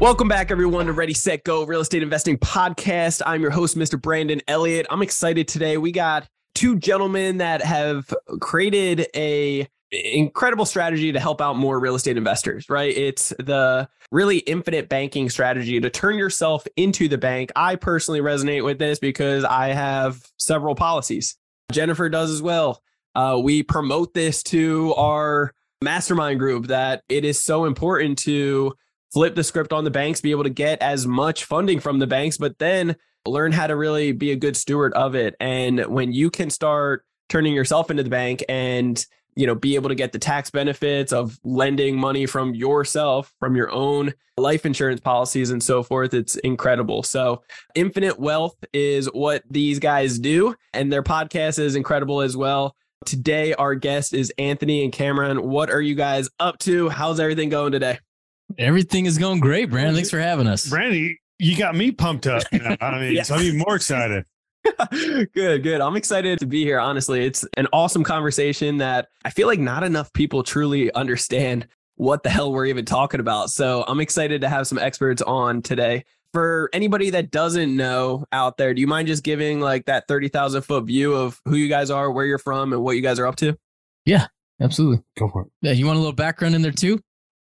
Welcome back, everyone, to Ready, Set, Go Real Estate Investing Podcast. I'm your host, Mr. Brandon Elliott. I'm excited today. We got two gentlemen that have created a incredible strategy to help out more real estate investors, right? It's the really infinite banking strategy to turn yourself into the bank. I personally resonate with this because I have several policies. Jennifer does as well. Uh, we promote this to our mastermind group that it is so important to flip the script on the banks, be able to get as much funding from the banks, but then learn how to really be a good steward of it. And when you can start turning yourself into the bank and you know be able to get the tax benefits of lending money from yourself from your own life insurance policies and so forth it's incredible. So infinite wealth is what these guys do and their podcast is incredible as well. Today our guest is anthony and cameron. What are you guys up to? How's everything going today Everything is going great, Brandon. Thanks for having us. Brandy, you got me pumped up. now. I mean, Yes. so I'm even more excited. good, good. I'm excited to be here. Honestly, it's an awesome conversation that I feel like not enough people truly understand what the hell we're even talking about. So I'm excited to have some experts on today. For anybody that doesn't know out there, do you mind just giving like that 30,000 foot view of who you guys are, where you're from, and what you guys are up to? Yeah, absolutely. Go for it. Yeah, you want a little background in there too?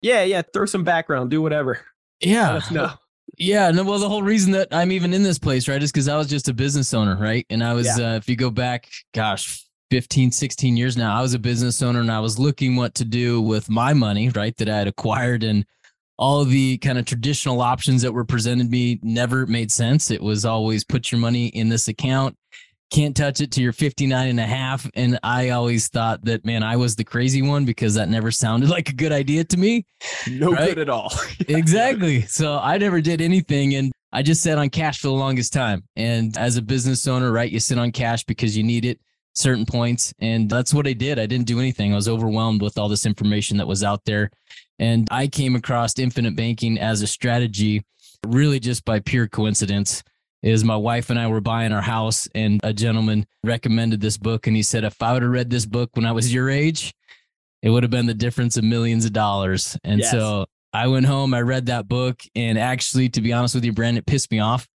Yeah, yeah. Throw some background, do whatever. Yeah. know. Yeah. No, well, the whole reason that I'm even in this place, right, is because I was just a business owner, right? And I was, uh, if you go back, gosh, 15, 16 years now, I was a business owner and I was looking what to do with my money, right, that I had acquired. And all of the kind of traditional options that were presented me never made sense. It was always put your money in this account, can't touch it to your 59 and a half. And I always thought that, man, I was the crazy one because that never sounded like a good idea to me No Right? good at all. exactly. So I never did anything and I just sat on cash for the longest time. And as a business owner, right, you sit on cash because you need it certain points. And that's what I did. I didn't do anything. I was overwhelmed with all this information that was out there. And I came across infinite banking as a strategy really just by pure coincidence. Is my wife and I were buying our house, and a gentleman recommended this book. And he said, If I would have read this book when I was your age, it would have been the difference of millions of dollars. And Yes. so I went home, I read that book, and actually, to be honest with you, Brandon, it pissed me off.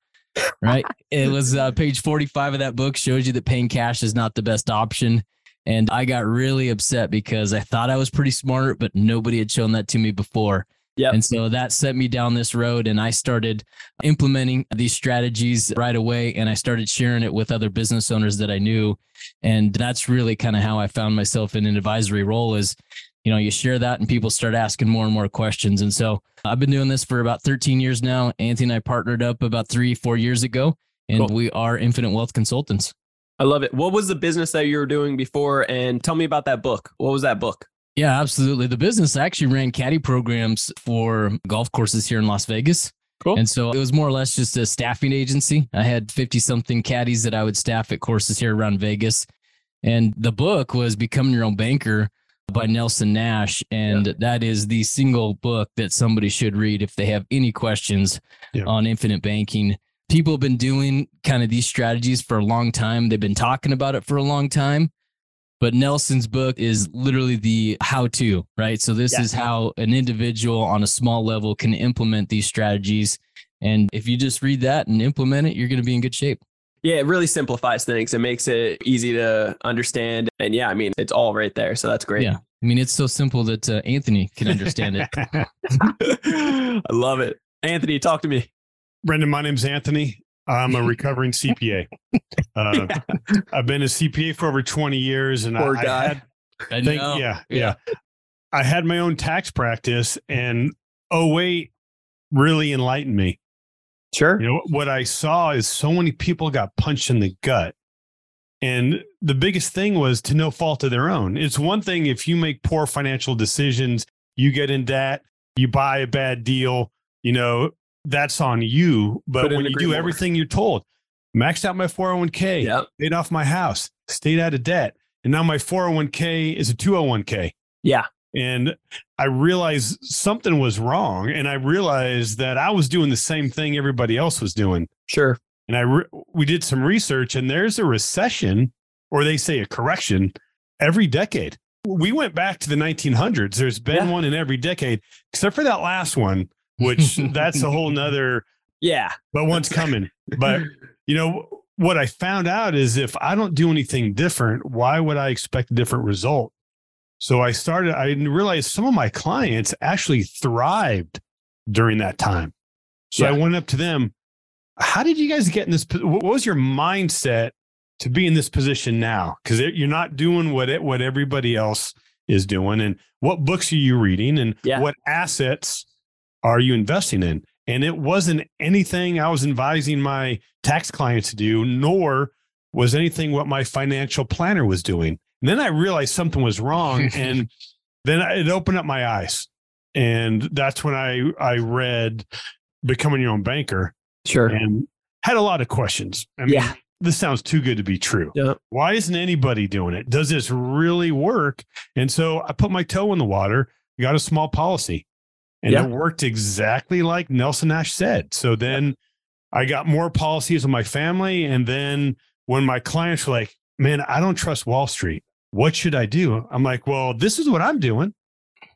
Right? it was uh, page 45 of that book shows you that paying cash is not the best option. And I got really upset because I thought I was pretty smart, but nobody had shown that to me before. Yep. And so that set me down this road, and I started implementing these strategies right away. And I started sharing it with other business owners that I knew. And that's really kind of how I found myself in an advisory role is, you know, you share that and people start asking more and more questions. And so I've been doing this for about 13 years now. Anthony and I partnered up about three, four years ago, and Cool. we are Infinite Wealth Consultants. I love it. What was the business that you were doing before? And tell me about that book. What was that book? Yeah, absolutely. The business actually ran caddy programs for golf courses here in Las Vegas. Cool. And so it was more or less just a staffing agency. I had 50 something caddies that I would staff at courses here around Vegas. And the book was Becoming Your Own Banker by Nelson Nash. And that is the single book that somebody should read if they have any questions Yeah. on infinite banking. People have been doing kind of these strategies for a long time. They've been talking about it for a long time. But Nelson's book is literally the how to, right? So, this Yeah. is how an individual on a small level can implement these strategies. And if you just read that and implement it, you're going to be in good shape. Yeah, it really simplifies things. It makes it easy to understand. And yeah, I mean, it's all right there. So that's great. Yeah. I mean, it's so simple that uh, Anthony can understand it. I love it. Anthony, talk to me. Brandon, my name's Anthony. I'm a recovering CPA. Uh, I've been a CPA for over 20 years, and Poor I, guy. I had, I think, know. yeah, yeah, I had my own tax practice, and oh wait, really enlightened me. Sure. You know what I saw is so many people got punched in the gut. And the biggest thing was to no fault of their own. It's one thing if you make poor financial decisions, you get in debt, you buy a bad deal, you know, that's on you. But Put when you do mark. everything you're told, maxed out my 401k, Yep. paid off my house, stayed out of debt. And now my 401k is a 201k. Yeah. And I realized something was wrong. And I realized that I was doing the same thing everybody else was doing. Sure. And I re- we did some research, and there's a recession, or they say a correction, every decade. We went back to the 1900s. There's been Yeah. one in every decade, except for that last one, which that's a whole nother. Yeah. But one's coming. But you know what I found out is if I don't do anything different, why would I expect a different result? So I started. I realized some of my clients actually thrived during that time. So I went up to them. How did you guys get in this? What was your mindset to be in this position now? Because you're not doing what it, what everybody else is doing. And what books are you reading? And Yeah. what assets are you investing in? And it wasn't anything I was advising my tax clients to do, nor was anything what my financial planner was doing. And then I realized something was wrong, and then it opened up my eyes. And that's when I I read Becoming Your Own Banker Sure. and had a lot of questions. I mean, Yeah. this sounds too good to be true. Yeah. Why isn't anybody doing it? Does this really work? And so I put my toe in the water, got a small policy, and Yeah. it worked exactly like Nelson Nash said. So then I got more policies on my family. And then when my clients were like, man, I don't trust Wall Street. What should I do? I'm like, well, this is what I'm doing.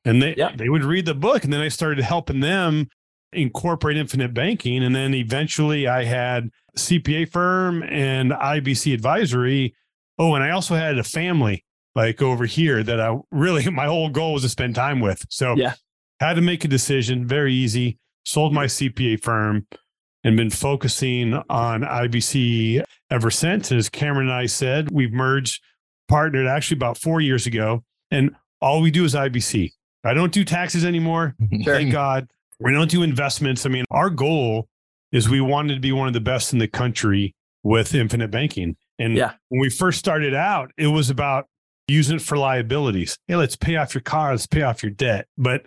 And they, Yeah. they would read the book. And then I started helping them incorporate infinite banking. And then eventually I had CPA firm and IBC advisory. Oh, and I also had a family like over here that I really, my whole goal was to spend time with. So Yeah. Had to make a decision, very easy, sold my CPA firm and been focusing on IBC ever since. And as Cameron and I said, we've merged, partnered actually about four years ago. And all we do is IBC. I don't do taxes anymore. Sure. Thank God. We don't do investments. I mean, our goal is we wanted to be one of the best in the country with infinite banking. And Yeah. when we first started out, it was about using it for liabilities. Hey, let's pay off your car, let's pay off your debt. But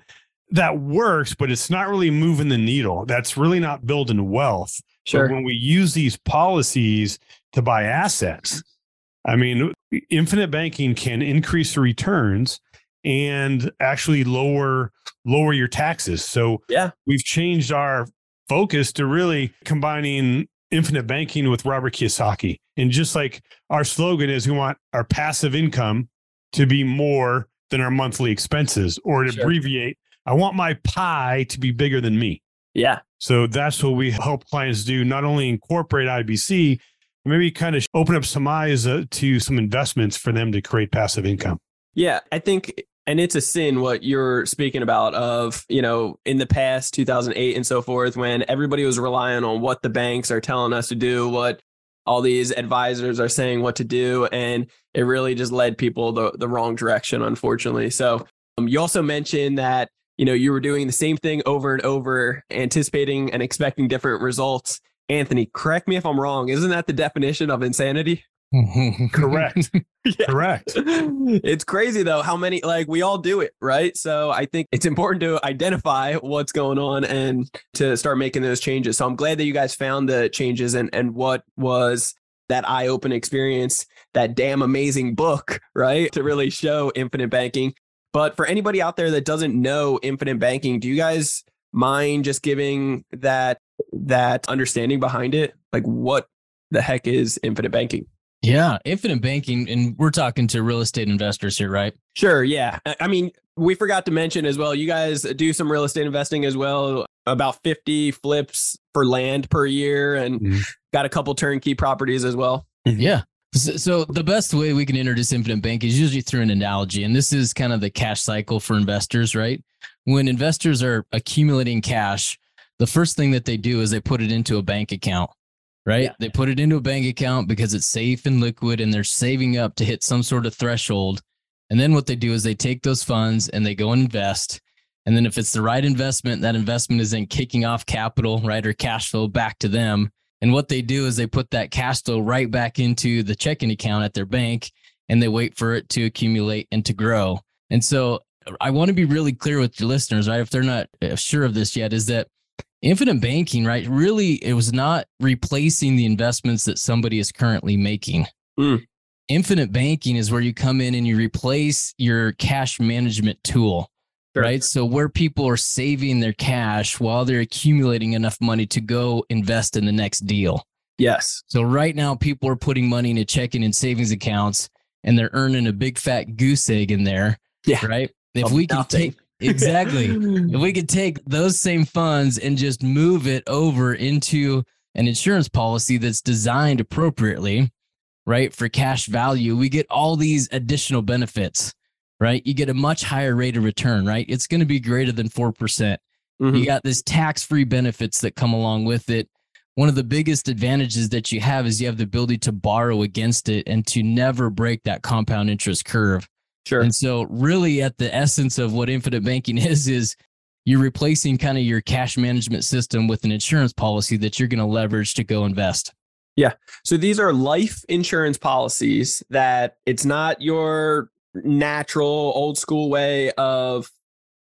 that works, but it's not really moving the needle. That's really not building wealth. But Sure. when we use these policies to buy assets, I mean, infinite banking can increase the returns and actually lower lower your taxes. So Yeah. we've changed our focus to really combining infinite banking with Robert Kiyosaki. And just like our slogan is, we want our passive income to be more than our monthly expenses, or to Sure. abbreviate, I want my pie to be bigger than me. Yeah. So that's what we help clients do, not only incorporate IBC, maybe kind of open up some eyes uh, to some investments for them to create passive income. Yeah, I think, and it's a sin what you're speaking about of, you know, in the past, 2008 and so forth, when everybody was relying on what the banks are telling us to do, what all these advisors are saying what to do. And it really just led people the, the wrong direction, unfortunately. So um, you also mentioned that, you know, you were doing the same thing over and over, anticipating and expecting different results. Anthony, correct me if I'm wrong. Isn't that the definition of insanity? Correct. Yeah. Correct. it's crazy though how many like we all do it right so i think it's important to identify what's going on and to start making those changes so i'm glad that you guys found the changes and and what was that eye open experience that damn amazing book right to really show infinite banking but for anybody out there that doesn't know infinite banking do you guys mind just giving that that understanding behind it like what the heck is infinite banking Yeah, infinite banking, and we're talking to real estate investors here, right? Sure. Yeah. I- I mean, we forgot to mention as well, you guys do some real estate investing as well, about 50 flips for land per year and Mhm. got a couple turnkey properties as well. Yeah. So, the best way we can introduce infinite bank is usually through an analogy, and this is kind of the cash cycle for investors, right? When investors are accumulating cash, the first thing that they do is they put it into a bank account, right? Yeah. They put it into a bank account because it's safe and liquid, and they're saving up to hit some sort of threshold. And then what they do is they take those funds and they go and invest. And then if it's the right investment, that investment is then kicking off capital, right, or cash flow back to them. And what they do is they put that cash flow right back into the checking account at their bank and they wait for it to accumulate and to grow. And so I want to be really clear with your listeners, right? If they're not uh, sure of this yet, is that Infinite banking, right? Really, it was not replacing the investments that somebody is currently making. Mm. Infinite banking is where you come in and you replace your cash management tool, Sure. right? So, where people are saving their cash while they're accumulating enough money to go invest in the next deal. Yes. So, right now, people are putting money into checking and savings accounts and they're earning a big fat goose egg in there, Yeah. right? If Of we can take exactly if we could take those same funds and just move it over into an insurance policy that's designed appropriately, right, for cash value, we get all these additional benefits, right? You get a much higher rate of return, right? It's going to be greater than 4%. Mhm. You got this tax free benefits that come along with it. One of the biggest advantages that you have is you have the ability to borrow against it and to never break that compound interest curve. Sure. And so, really, at the essence of what infinite banking is, is you're replacing kind of your cash management system with an insurance policy that you're going to leverage to go invest. Yeah. So these are life insurance policies that it's not your natural old school way of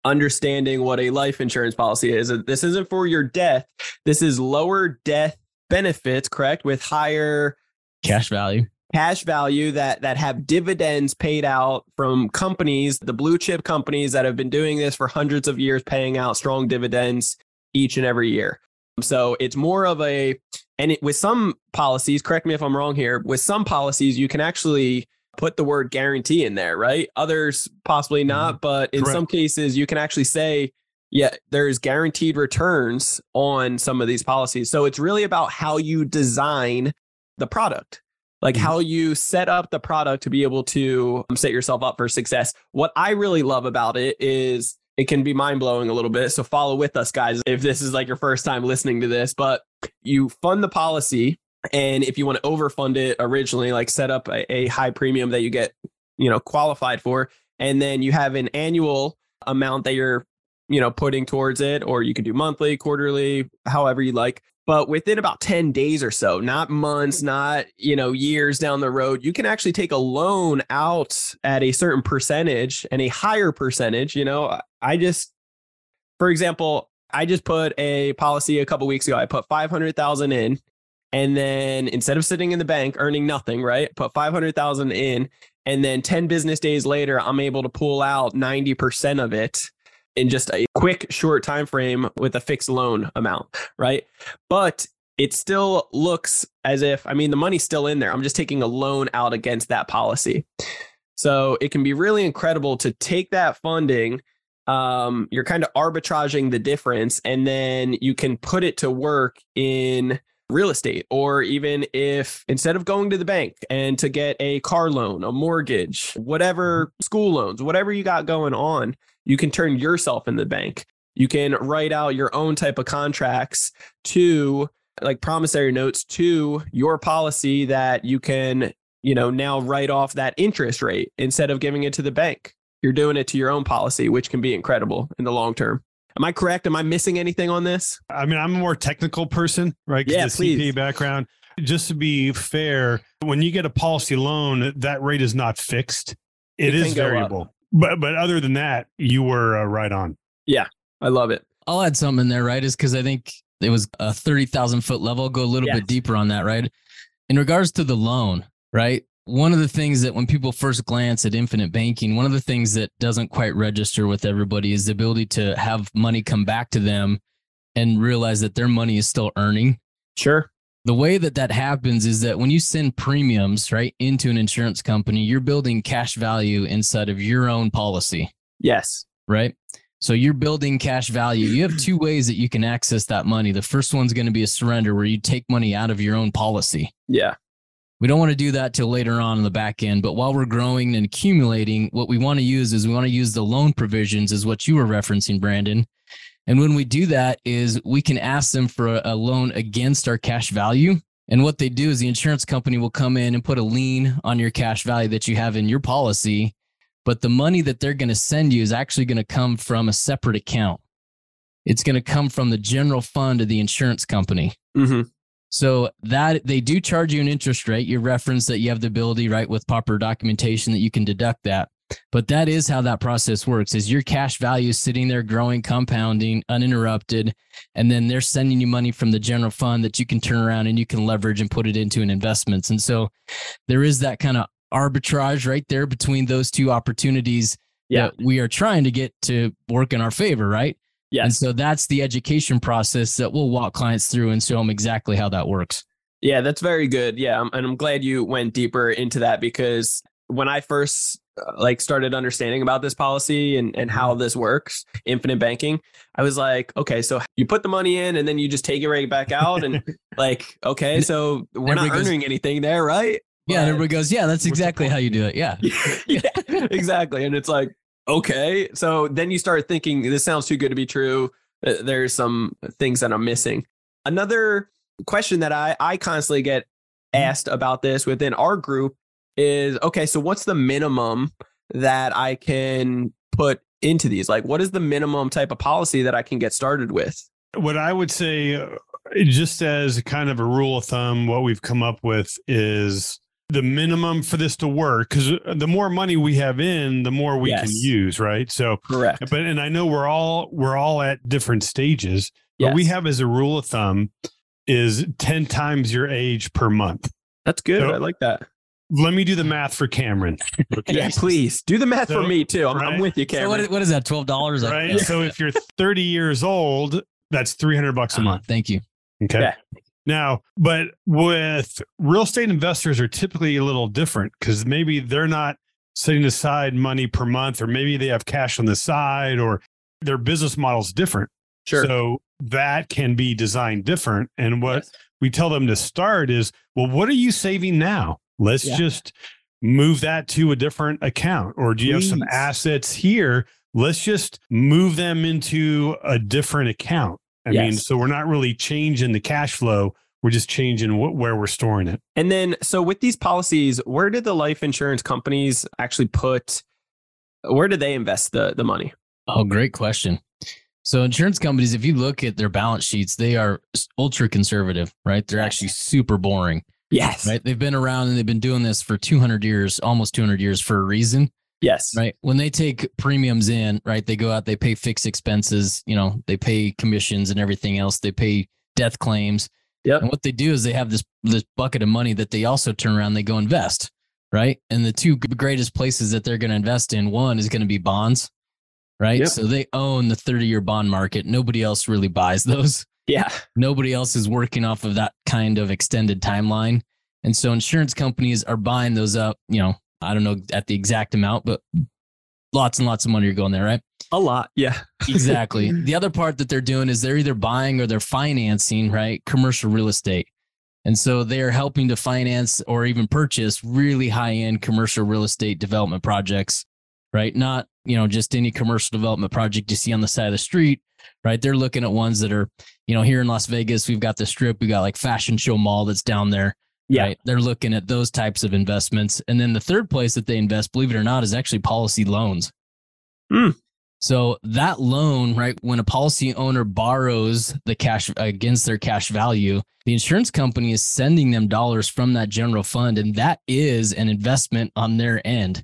understanding what a life insurance policy is. This isn't for your death. This is lower death benefits, correct? With higher Cash value. cash value that that have dividends paid out from companies, the blue chip companies that have been doing this for hundreds of years, paying out strong dividends each and every year. So it's more of a, and it, with some policies, correct me if I'm wrong here, with some policies, you can actually put the word guarantee in there, right? Others possibly not, but in Correct. some cases, you can actually say, yeah, there's guaranteed returns on some of these policies. So it's really about how you design the product, like Mhm. how you set up the product to be able to um, set yourself up for success. What I really love about it is it can be mind blowing a little bit. So follow with us, guys, if this is like your first time listening to this. But you fund the policy, and if you want to overfund it originally, like set up a, a high premium that you get, you know, qualified for, and then you have an annual amount that you're, you know, putting towards it, or you can do monthly, quarterly, however you like. But within about 10 days or so, not months, mm-hmm. not, you know, years down the road, you can actually take a loan out at a certain percentage and a higher percentage. You know, I just, for example, I just put a policy a couple weeks ago. I put 500,000 in and then instead of sitting in the bank earning nothing, right? Put 500,000 in and then 10 business days later I'm able to pull out 90% of it in just a quick short time frame with a fixed loan amount, right? But it still looks as if I mean the money's still in there. I'm just taking a loan out against that policy. So it can be really incredible to take that funding um, you're kind of arbitraging the difference and then you can put it to work in real estate or even if instead of going to the bank and to get a car loan a mortgage whatever mm-hmm. school loans whatever you got going on you can turn yourself in the bank. You can write out your own type of contracts to like promissory notes to your policy that you can you know now write off that interest rate instead of giving it to the bank. You're doing it to your own policy, which can be incredible in the long term. Am I correct? Am I missing anything on this? I mean, I'm a more technical person, right? Yeah, the please. CPA background. Just to be fair, when you get a policy loan, that rate is not fixed. It it is can go up. variable. But but other than that, you were uh, right on. Yeah, I love it. I'll add something in there, right? Is because I think it was a 30,000 foot level. Go a little Yes. bit deeper on that, right? In regards to the loan, right? One of the things that when people first glance at infinite banking, one of the things that doesn't quite register with everybody is the ability to have money come back to them and realize that their money is still earning. Sure. The way that that happens is that when you send premiums, right, into an insurance company, you're building cash value inside of your own policy Yes. right? So you're building cash value. You have two ways that you can access that money. The first one's going to be a surrender where you take money out of your own policy. Yeah. We don't want to do that till later on in the back end, but while we're growing and accumulating, what we want to use is we want to use the loan provisions is what you were referencing, Brandon. And when we do that is we can ask them for a, loan against our cash value. And what they do is the insurance company will come in and put a lien on your cash value that you have in your policy but the money that they're going to send you is actually going to come from a separate account. It's going to come from the general fund of the insurance company. hmm So that they do charge you an interest rate. You reference that you have the ability, right, with proper documentation that you can deduct that. But that is how that process works is your cash value is sitting there growing, compounding, uninterrupted. And then they're sending you money from the general fund that you can turn around and you can leverage and put it into an investments. And so there is that kind of arbitrage right there between those two opportunities Yeah. that we are trying to get to work in our favor, right? And so that's the education process that we'll walk clients through and show them exactly how that works. Yeah, that's very good. Yeah, and I'm glad you went deeper into that because when I first uh, like started understanding about this policy and and how this works, infinite banking, I was like, okay, so you put the money in and then you just take it right back out and like, okay, so we're not goes- earning anything there, right? Yeah. And everybody goes, yeah, that's exactly how you do it. Yeah. yeah, exactly. And it's like, okay. So then you start thinking, this sounds too good to be true. There's some things that I'm missing. Another question that I, I constantly get asked about this within our group is okay, so what's the minimum that I can put into these? Like, what is the minimum type of policy that I can get started with? What I would say, uh, just as kind of a rule of thumb, what we've come up with is the minimum for this to work. Because uh, the more money we have in, the more we can use, right? So, Correct. but and I know we're all we're all at different stages. But we have as a rule of thumb is ten times your age per month. That's good. So- I like that. Let me do the math for Cameron. Okay. Yeah, please do the math for me too. I'm, I'm with you, So Cameron. what, what is that? Twelve dollars? right? So if you're 30 years old, that's 300 bucks a uh-huh. month. Thank you. Okay. Yeah. Now, but with real estate investors are typically a little different because maybe they're not setting aside money per month, or maybe they have cash on the side, or their business model is different. sure. So that can be designed different. And what Yes. we tell them to start is, well, what are you saving now? Let's Yeah. just move that to a different account. Or do you have some assets here? Let's just move them into a different account. I mean, so we're not really changing the cash flow. We're just changing what, where we're storing it. And then, so with these policies, where did the life insurance companies actually put? Where did they invest the the money? Oh, great question. So insurance companies, if you look at their balance sheets, they are ultra conservative, right? They're actually super boring, Yes. right? They've been around and they've been doing this for 200 years, almost 200 years for a reason, Yes. right? When they take premiums in, right? They go out, they pay fixed expenses, you know, they pay commissions and everything else. They pay death claims. Yep. And what they do is they have this this bucket of money that they also turn around, they go invest, right? And the two greatest places that they're going to invest in, one is going to be bonds, right? Yep. So they own the 30 year bond market. Nobody else really buys those. Yeah. Nobody else is working off of that kind of extended timeline. And so insurance companies are buying those up, you know, I don't know at the exact amount, but lots and lots of money are going there, right? A lot. Yeah. Exactly. the other part that they're doing is they're either buying or they're financing, right? Commercial real estate. And so they are helping to finance or even purchase really high end commercial real estate development projects, right? Not, you know, just any commercial development project you see on the side of the street, right? They're looking at ones that are, you know, here in Las Vegas, we've got the strip, we got like Fashion Show Mall that's down there. Yeah. Right? They're looking at those types of investments. And then the third place that they invest, believe it or not, is actually policy loans. Hmm. So that loan, right, when a policy owner borrows the cash against their cash value, the insurance company is sending them dollars from that general fund, and that is an investment on their end.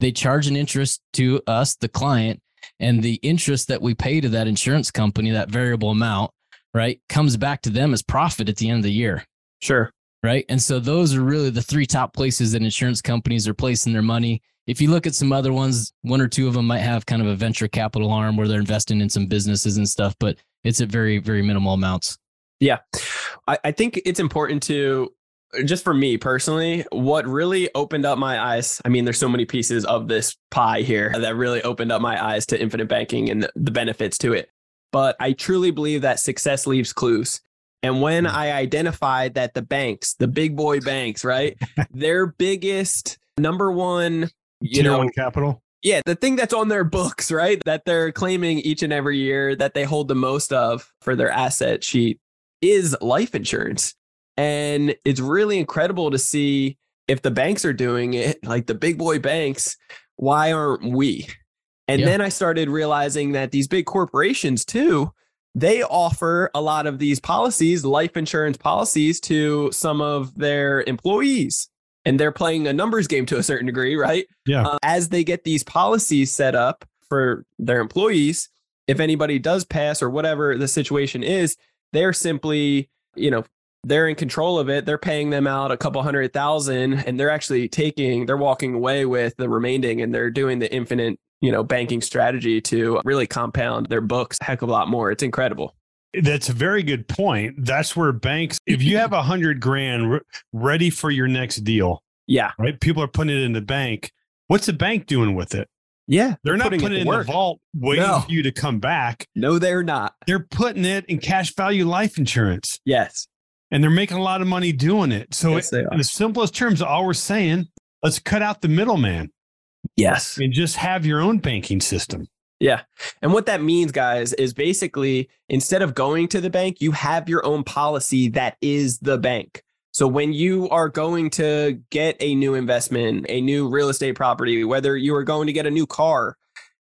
They charge an interest to us, the client, and the interest that we pay to that insurance company, that variable amount, right, comes back to them as profit at the end of the year Sure. Right? And so those are really the three top places that insurance companies are placing their money. If you look at some other ones, one or two of them might have kind of a venture capital arm where they're investing in some businesses and stuff, but it's at very, very minimal amounts. Yeah. I, I think it's important to just for me personally, what really opened up my eyes. I mean, there's so many pieces of this pie here that really opened up my eyes to infinite banking and the, the benefits to it. But I truly believe that success leaves clues. And when hmm. I identified that the banks, the big boy banks, right, their biggest number one, you Tier know, one capital. yeah, the thing that's on their books, right? That they're claiming each and every year that they hold the most of for their asset sheet is life insurance. And it's really incredible to see if the banks are doing it, like the big boy banks, why aren't we? And Yeah. then I started realizing that these big corporations too, they offer a lot of these policies, life insurance policies to some of their employees. and they're playing a numbers game to a certain degree, right? Yeah. Uh, as they get these policies set up for their employees, if anybody does pass or whatever the situation is, they're simply, you know, they're in control of it. They're paying them out a couple hundred thousand and they're actually taking, they're walking away with the remaining and they're doing the infinite, you know, banking strategy to really compound their books a heck of a lot more. It's incredible. That's a very good point. That's where banks, if you have a hundred grand re- ready for your next deal, Yeah. right? People are putting it in the bank. What's the bank doing with it? Yeah. They're not putting, to it in work. the vault waiting No. for you to come back. No, they're not. They're putting it in cash value life insurance Yes. and they're making a lot of money doing it. So, Yes, are. in the simplest terms, all we're saying, let's cut out the middleman Yes. and just have your own banking system. Yeah. And what that means, guys, is basically instead of going to the bank, you have your own policy that is the bank. So when you are going to get a new investment, a new real estate property, whether you are going to get a new car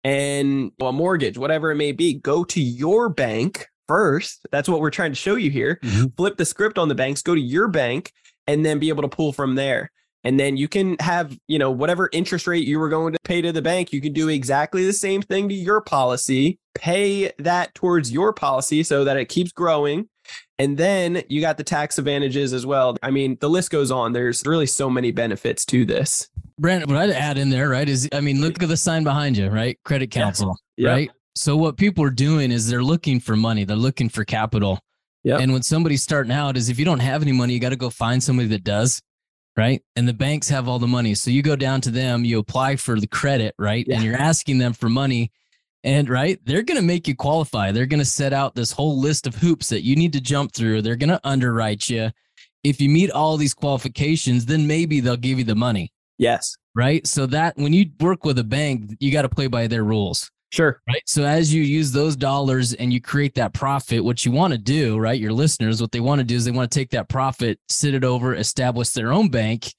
and a mortgage, whatever it may be, go to your bank first. That's what we're trying to show you here. Mhm. Flip the script on the banks, go to your bank, and then be able to pull from there. And then you can have, you know, whatever interest rate you were going to pay to the bank, you can do exactly the same thing to your policy, pay that towards your policy so that it keeps growing. And then you got the tax advantages as well. I mean, the list goes on. There's really so many benefits to this. Brandon, what I'd add in there, right, is I mean, look at the sign behind you, right? Credit counsel, Yeah. right? So what people are doing is they're looking for money, they're looking for capital. Yep. And when somebody's starting out, is if you don't have any money, you got to go find somebody that does, right? And the banks have all the money. So you go down to them, you apply for the credit, right? Yeah. And you're asking them for money. And right, they're going to make you qualify. They're going to set out this whole list of hoops that you need to jump through. They're going to underwrite you. If you meet all these qualifications, then maybe they'll give you the money Yes. right? So that when you work with a bank, you got to play by their rules, Sure. right? So as you use those dollars and you create that profit, what you want to do, right? Your listeners, what they want to do is they want to take that profit, sit it over, establish their own bank.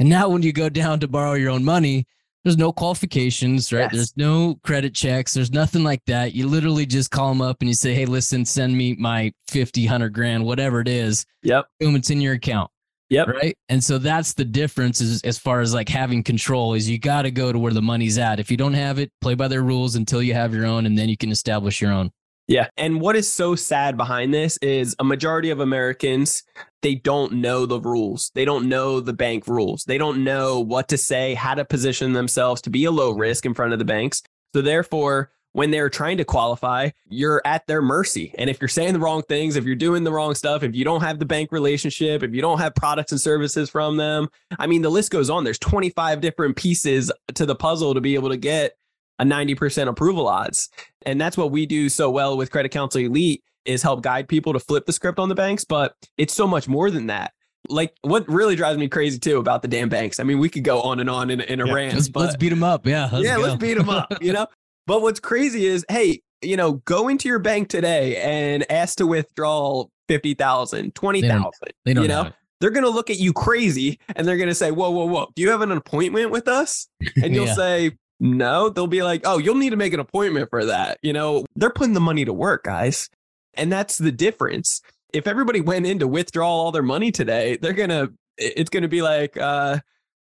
And now when you go down to borrow your own money, there's no qualifications, right? Yes. There's no credit checks. There's nothing like that. You literally just call them up and you say, Hey, listen, send me my 50, 100 grand, whatever it is. Yep. Boom, it's in your account Yep. right and so that's the difference is, as far as like having control is you got to go to where the money's at if you don't have it play by their rules until you have your own and then you can establish your own Yeah. And what is so sad behind this is a majority of Americans, they don't know the rules. They don't know the bank rules. They don't know what to say, how to position themselves to be a low risk in front of the banks. So therefore, when they're trying to qualify, you're at their mercy. And if you're saying the wrong things, if you're doing the wrong stuff, if you don't have the bank relationship, if you don't have products and services from them, I mean, the list goes on. There's 25 different pieces to the puzzle to be able to get a 90% approval odds. And that's what we do so well with Credit Counsel Elite is help guide people to flip the script on the banks, but it's so much more than that. Like what really drives me crazy too about the damn banks. I mean, we could go on and on in, in a Yeah, rant. let's, but- let's beat them up yeah let's yeah, go. let's beat them up, you know? But what's crazy is, hey, you know, go into your bank today and ask to withdraw 50,000, 20,000. they don't you know, know, they're going to look at you crazy and they're going to say, whoa, whoa, whoa, do you have an appointment with us? And you'll Yeah. say, no. They'll be like, oh, you'll need to make an appointment for that. You know, they're putting the money to work, guys. And that's the difference. If everybody went in to withdraw all their money today, they're going to, it's going to be like, uh,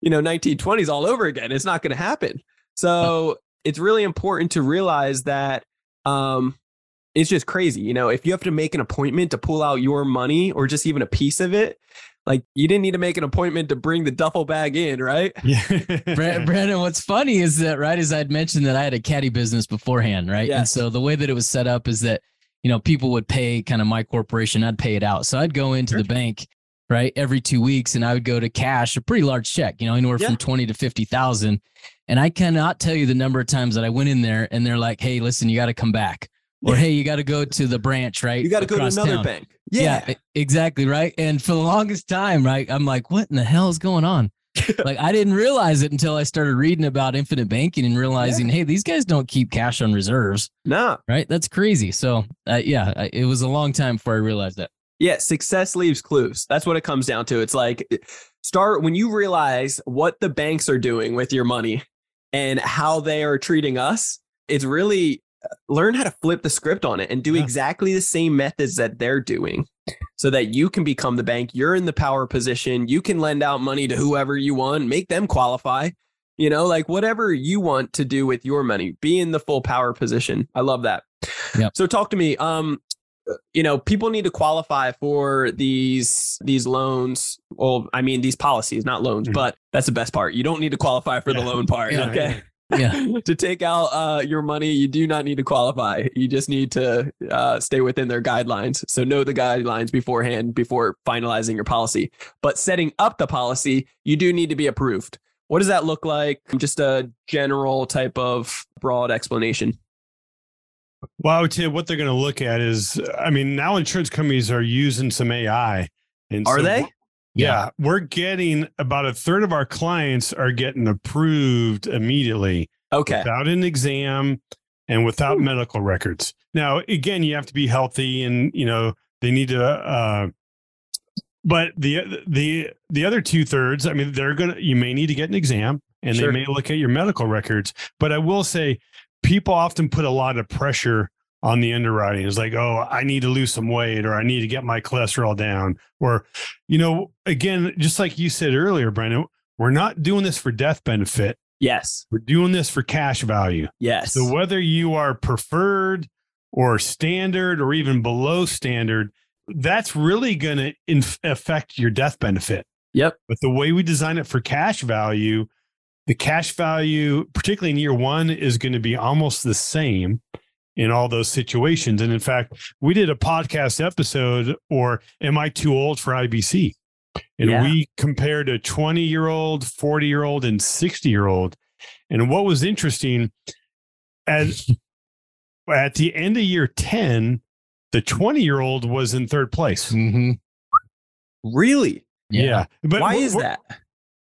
you know, 1920s all over again. It's not going to happen. So it's really important to realize that um, it's just crazy. You know, if you have to make an appointment to pull out your money or just even a piece of it, like you didn't need to make an appointment to bring the duffel bag in, right? Yeah. Brandon, what's funny is that, right, as I'd mentioned that I had a caddy business beforehand, right? Yeah. And so the way that it was set up is that, you know, people would pay kind of my corporation, I'd pay it out. So I'd go into Sure. the bank, right, every two weeks and I would go to cash a pretty large check, you know, anywhere Yeah. from 20 to 50,000. And I cannot tell you the number of times that I went in there and they're like, hey, listen, you got to come back. Or, Yeah. hey, you got to go to the branch, right? You got to go to another town." bank. Yeah. Yeah. exactly. Right. And for the longest time, right, I'm like, what in the hell is going on? like, I didn't realize it until I started reading about infinite banking and realizing, hey, these guys don't keep cash on reserves. No. Right. That's crazy. So, uh, yeah, I- it was a long time before I realized that. Yeah, success leaves clues. That's what it comes down to. It's like start when you realize what the banks are doing with your money and how they are treating us. It's really uh, learn how to flip the script on it and do Yeah. exactly the same methods that they're doing. so that you can become the bank. You're in the power position. You can lend out money to whoever you want, make them qualify. You know, like whatever you want to do with your money, be in the full power position. I love that. Yep. So talk to me. Um, you know, people need to qualify for these these loans. Well, I mean these policies, not loans, Mhm. but that's the best part. You don't need to qualify for the loan part. Yeah. okay. Yeah. to take out uh, your money, you do not need to qualify. You just need to uh, stay within their guidelines. So know the guidelines beforehand before finalizing your policy. But setting up the policy, you do need to be approved. What does that look like? Just a general type of broad explanation. Well, I would say what they're going to look at is, I mean, now insurance companies are using some AI. And Are so they? we're- Yeah, we're getting about a third of our clients are getting approved immediately Okay. without an exam and without medical records. Now, again, you have to be healthy, and you know they need to. Uh, but the the the other two thirds, I mean, they're gonna. You may need to get an exam, and Sure. they may look at your medical records. But I will say, people often put a lot of pressure on the underwriting. It's like, oh, I need to lose some weight, or I need to get my cholesterol down, or, you know, again, just like you said earlier, Brandon, we're not doing this for death benefit. Yes. We're doing this for cash value. Yes. So whether you are preferred or standard or even below standard, that's really going to inf- affect your death benefit. Yep. But the way we design it for cash value, the cash value, particularly in year one, is going to be almost the same in all those situations. And in fact, we did a podcast episode, or Am I Too Old for IBC? And Yeah. we compared a 20 year old, 40 year old, and 60 year old. And what was interesting, at, at the end of year 10, the 20 year old was in third place. hmm Really? Yeah. But Why we're- is we're-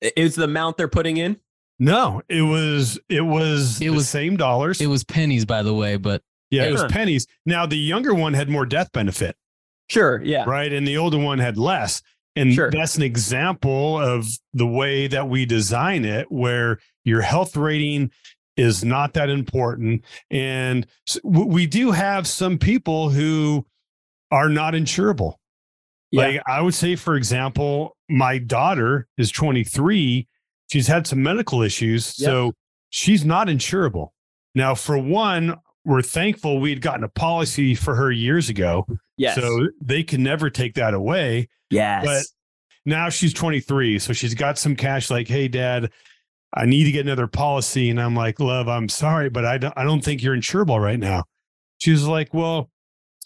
that? Is the amount they're putting in? No, it was it was It the was- same dollars. It was pennies, by the way, but yeah, it was Huh. pennies. Now the younger one had more death benefit, Sure. Yeah. right? And the older one had less. And Sure. that's an example of the way that we design it, where your health rating is not that important. And s- w- we do have some people who are not insurable. Yeah. Like I would say, for example, my daughter is 23. She's had some medical issues. Yep. So she's not insurable. Now, for one, we're thankful we'd gotten a policy for her years ago. yes. So they can never take that away. yes. But now she's 23. So she's got some cash like, hey, dad, I need to get another policy. And I'm like, love, I'm sorry, but I don't, I don't think you're insurable right now. She was like, well,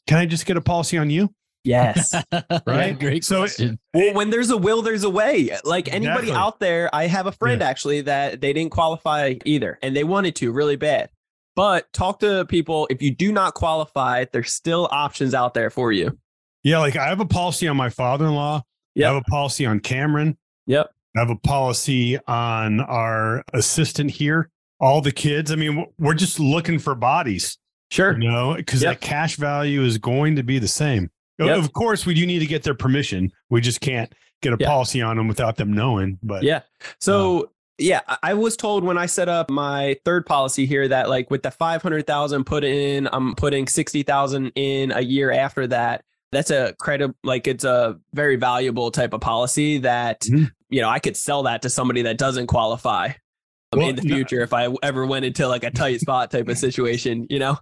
can I just get a policy on you? Yes. Right? Great So- question. Well, when there's a will, there's a way. Like anybody Exactly. out there, I have a friend actually that they didn't qualify either, and they wanted to really bad. But talk to people. If you do not qualify, there's still options out there for you. Yeah, like I have a policy on my father-in-law. Yep. I have a policy on Cameron. Yep. I have a policy on our assistant here. All the kids. I mean, we're just looking for bodies, Sure. you know, because Yep. the cash value is going to be the same. Yep. Of course, we do need to get their permission. We just can't get a Yeah. policy on them without them knowing. But Yeah. So yeah, I- was told when I set up my third policy here that like with the five hundred thousand put in, I'm putting sixty thousand in a year after that. That's a credit, like it's a very valuable type of policy that Mhm. you know I could sell that to somebody that doesn't qualify um, Well, in the no- future if I ever went into like a tight spot type of situation. You know,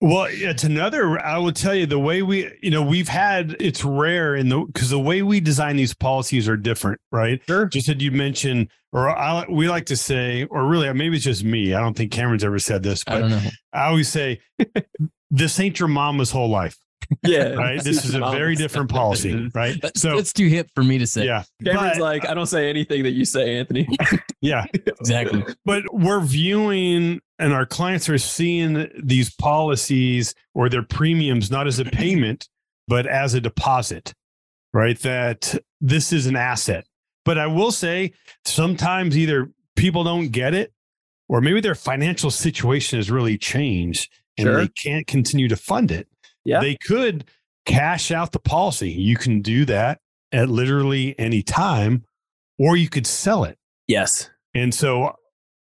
Well, it's another. I will tell you the way we, you know, we've had. It's rare in the because the way we design these policies are different, right? Sure. Just that you mentioned, or I, we like to say, or really, uh, maybe it's just me. I don't think Cameron's ever said this, but don't. I always say, "This ain't your mama's whole life." Yeah. Right? This is a very different policy, right? That's, So, it's too hip for me to say. yeah, Cameron's but- like, I don't say anything that you say, Anthony. yeah. Exactly. but we're viewing and our clients are seeing these policies or their premiums not as a payment but as a deposit right that this is an asset but i will say sometimes either people don't get it or maybe their financial situation has really changed and Sure. they can't continue to fund it Yeah. they could cash out the policy you can do that at literally any time or you could sell it yes. and so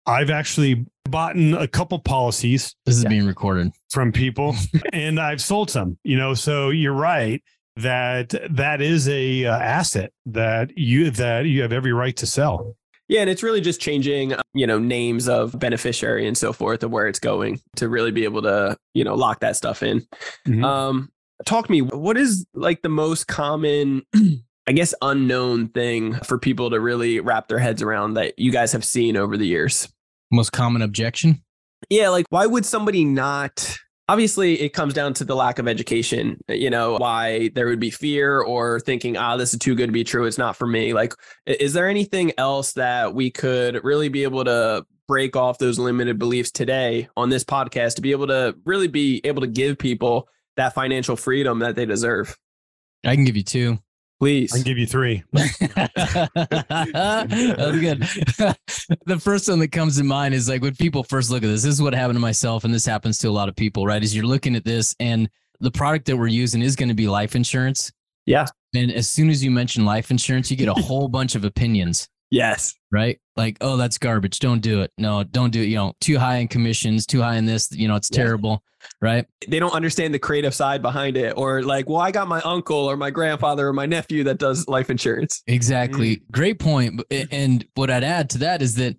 I've actually bought a couple policies This is Yeah. being recorded. from people and I've sold some, you know. So you're right. that that is a uh, asset that you that you have every right to sell. Yeah, and it's really just changing, you know, names of beneficiary and so forth of where it's going to really be able to, you know, lock that stuff in. Mhm. Um, talk to me. What is like the most common, I guess, unknown thing for people to really wrap their heads around that you guys have seen over the years? Most common objection. Yeah, like why would somebody not? Obviously, it comes down to the lack of education. You know, why there would be fear or thinking, ah, this is too good to be true. It's not for me. Like, is there anything else that we could really be able to break off those limited beliefs today on this podcast to be able to really be able to give people that financial freedom that they deserve? I can give you two. Please. I can give you three. That's good. the first one that comes to mind is like when people first look at this, this is what happened to myself, and this happens to a lot of people, right? Is you're looking at this and the product that we're using is going to be life insurance. Yeah. And as soon as you mention life insurance, you get a whole bunch of opinions, Yes. right? Like, oh, that's garbage. Don't do it. No, don't do it. You know, too high in commissions, too high in this, you know, it's Yeah. terrible, right? They don't understand the creative side behind it, or like, well, I got my uncle or my grandfather or my nephew that does life insurance. Exactly. Mm. Great point. And what I'd add to that is that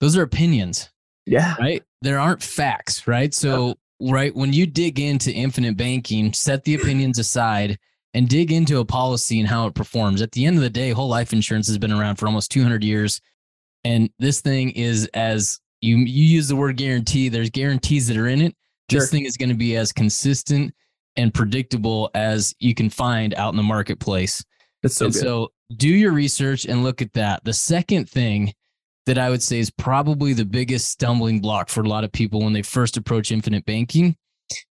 those are opinions. Yeah. right? There aren't facts, right? So, right, when you dig into infinite banking, set the opinions aside and dig into a policy and how it performs. At the end of the day, whole life insurance has been around for almost 200 years. And this thing is as you you use the word guarantee, there's guarantees that are in it. Sure. This thing is going to be as consistent and predictable as you can find out in the marketplace That's so and good. so do your research and look at that. The second thing that I would say is probably the biggest stumbling block for a lot of people when they first approach infinite banking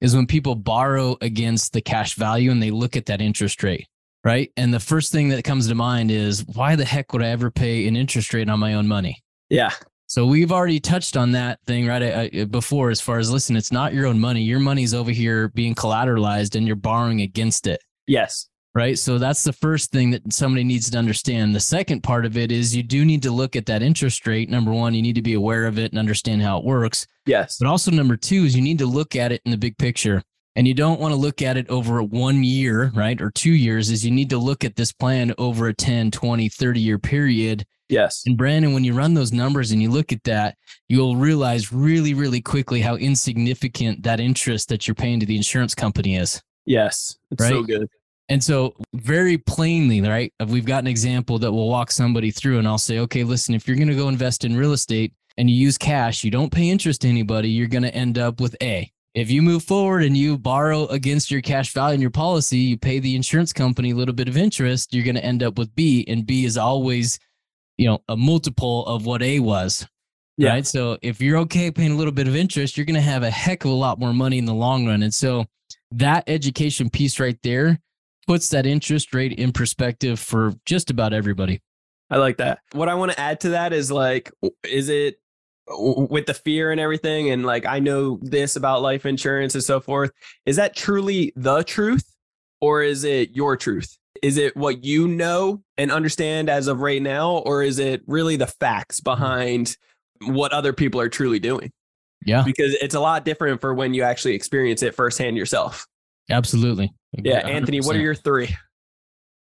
is when people borrow against the cash value and they look at that interest rate, right? And the first thing that comes to mind is why the heck would I ever pay an interest rate on my own money? yeah. So we've already touched on that thing right I, before as far as listen, it's not your own money. Your money's over here being collateralized and you're borrowing against it Yes. Right? So that's the first thing that somebody needs to understand. The second part of it is you do need to look at that interest rate. Number one, you need to be aware of it and understand how it works. Yes. But also, number two is you need to look at it in the big picture. And you don't want to look at it over one year, right? Or two years, is you need to look at this plan over a 10, 20, 30 year period. Yes. And Brandon, when you run those numbers and you look at that, you'll realize really, really quickly how insignificant that interest that you're paying to the insurance company is. Yes. It's so good. And so, very plainly, right? Uh, we've got an example that will walk somebody through, and I'll say, okay, listen, if you're going to go invest in real estate and you use cash, you don't pay interest to anybody, you're going to end up with A. If you move forward and you borrow against your cash value in your policy, you pay the insurance company a little bit of interest, you're going to end up with B, and B is always, you know, a multiple of what A was. Yeah. Right. So if you're okay paying a little bit of interest, you're going to have a heck of a lot more money in the long run. And so that education piece right there puts that interest rate in perspective for just about everybody. I like that. What I want to add to that is like, is it with the fear and everything? And like, I know this about life insurance and so forth. Is that truly the truth or is it your truth? Is it what you know and understand as of right now? Or is it really the facts mm-hmm. behind what other people are truly doing? Yeah, Because it's a lot different for when you actually experience it firsthand yourself. absolutely. Yeah. Anthony, what are your three?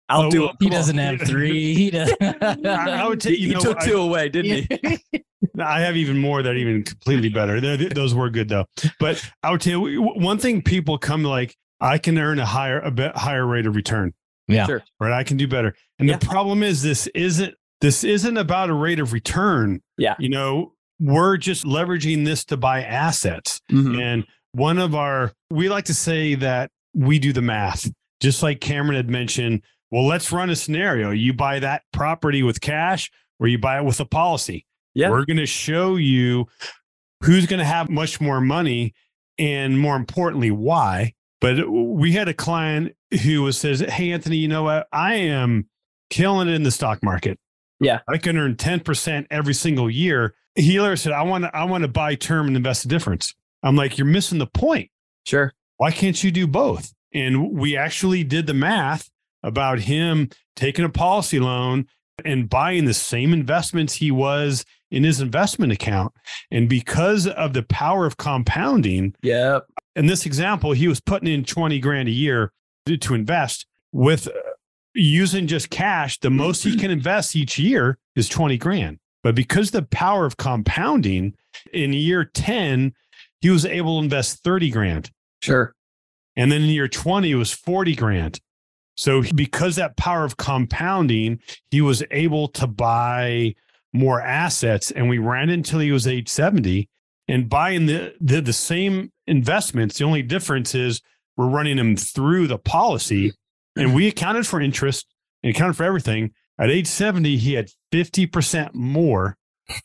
I'll Oh, do it. He doesn't have three. He does. I, I would take He, you he know took I- two away, didn't he? I have even more that are even completely better. They're- those were good though. But I would tell you one thing: people come like, I can earn a higher, a bit higher rate of return. Yeah. Sure. Right. I can do better. And Yeah. the problem is, this isn't this isn't about a rate of return. Yeah. You know, we're just leveraging this to buy assets. Mhm. And one of our, we like to say that we do the math, just like Cameron had mentioned. Well, let's run a scenario. You buy that property with cash or you buy it with a policy. Yeah. We're going to show you who's going to have much more money and more importantly, why. But we had a client who was says, Hey, Anthony, you know what? I am killing it in the stock market. Yeah. I can earn 10% every single year. He later said, I want to, I want to buy term and invest the difference. I'm like, you're missing the point. Sure. Why can't you do both? And we actually did the math about him taking a policy loan and buying the same investments he was in his investment account. And because of the power of compounding, Yep. in this example, he was putting in 20 grand a year to, to invest. with uh, using just cash, the most he can invest each year is 20 grand. But because the power of compounding in year 10, he was able to invest 30 grand. Sure. And then in year 20, it was 40 grand. So because that power of compounding, he was able to buy more assets. And we ran until he was age 70 and buying the, the, the same investments. The only difference is we're running them through the policy and we accounted for interest and accounted for everything. At age 70, he had 50% more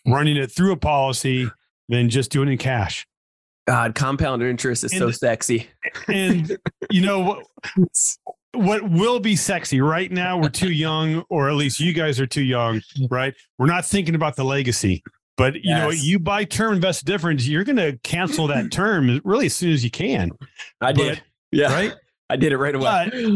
running it through a policy than just doing it in cash. God, compounded interest is And- so sexy. And you know what what will be sexy right now we're too young or at least you guys are too young, right? We're not thinking about the legacy. But you know, you buy term invest difference, you're going to cancel that term really as soon as you can, I did. yeah. right? I did it right away. But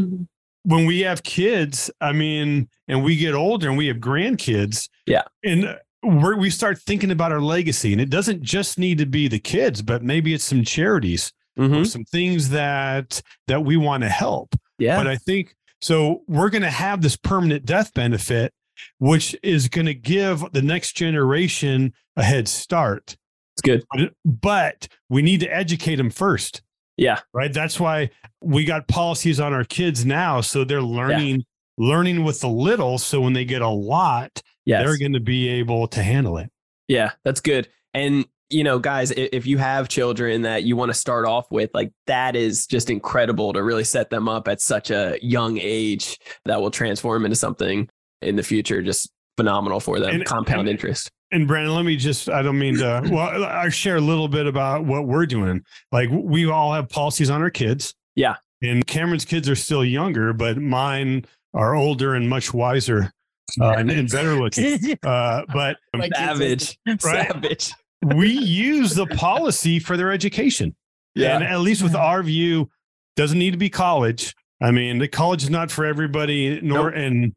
when we have kids, I mean, and we get older and we have grandkids, Yeah. and we start thinking about our legacy, and it doesn't just need to be the kids, but maybe it's some charities Mhm. or some things that that we want to help. Yeah. But I think so. We're going to have this permanent death benefit, which is going to give the next generation a head start. it's good. But, but we need to educate them first Yeah. right that's why we got policies on our kids now so they're learning learning with the little so when they get a lot Yes. they're going to be able to handle it Yeah, that's good. And you know, guys, if you have children that you want to start off with, like that is just incredible to really set them up at such a young age that will transform into something in the future. Just phenomenal for them. And- Compound and- interest. and brandon let me just i don't mean to well i share a little bit about what we're doing like we all have policies on our kids Yeah. and cameron's kids are still younger but mine are older and much wiser uh, and, and better looking uh, but My Savage. Right. Savage. we use the policy for their education And at least with our view, doesn't need to be college. I mean, the college is not for everybody, nor Nope. and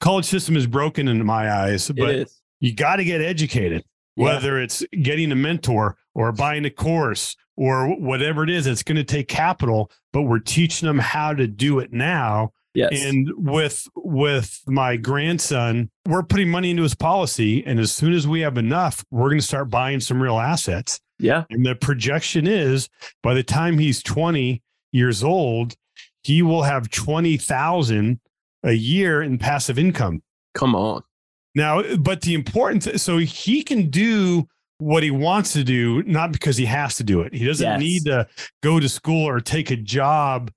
college system is broken in my eyes. But you got to get educated, Yeah. whether it's getting a mentor or buying a course or whatever it is. It's going to take capital, but we're teaching them how to do it now. Yes. And with with my grandson, we're putting money into his policy, and as soon as we have enough, we're going to start buying some real assets. yeah. And the projection is by the time he's 20 years old, he will have 20,000 a year in passive income. Come on. Now, but the important th- so he can do what he wants to do not because he has to do it. He doesn't Yes. need to go to school or take a job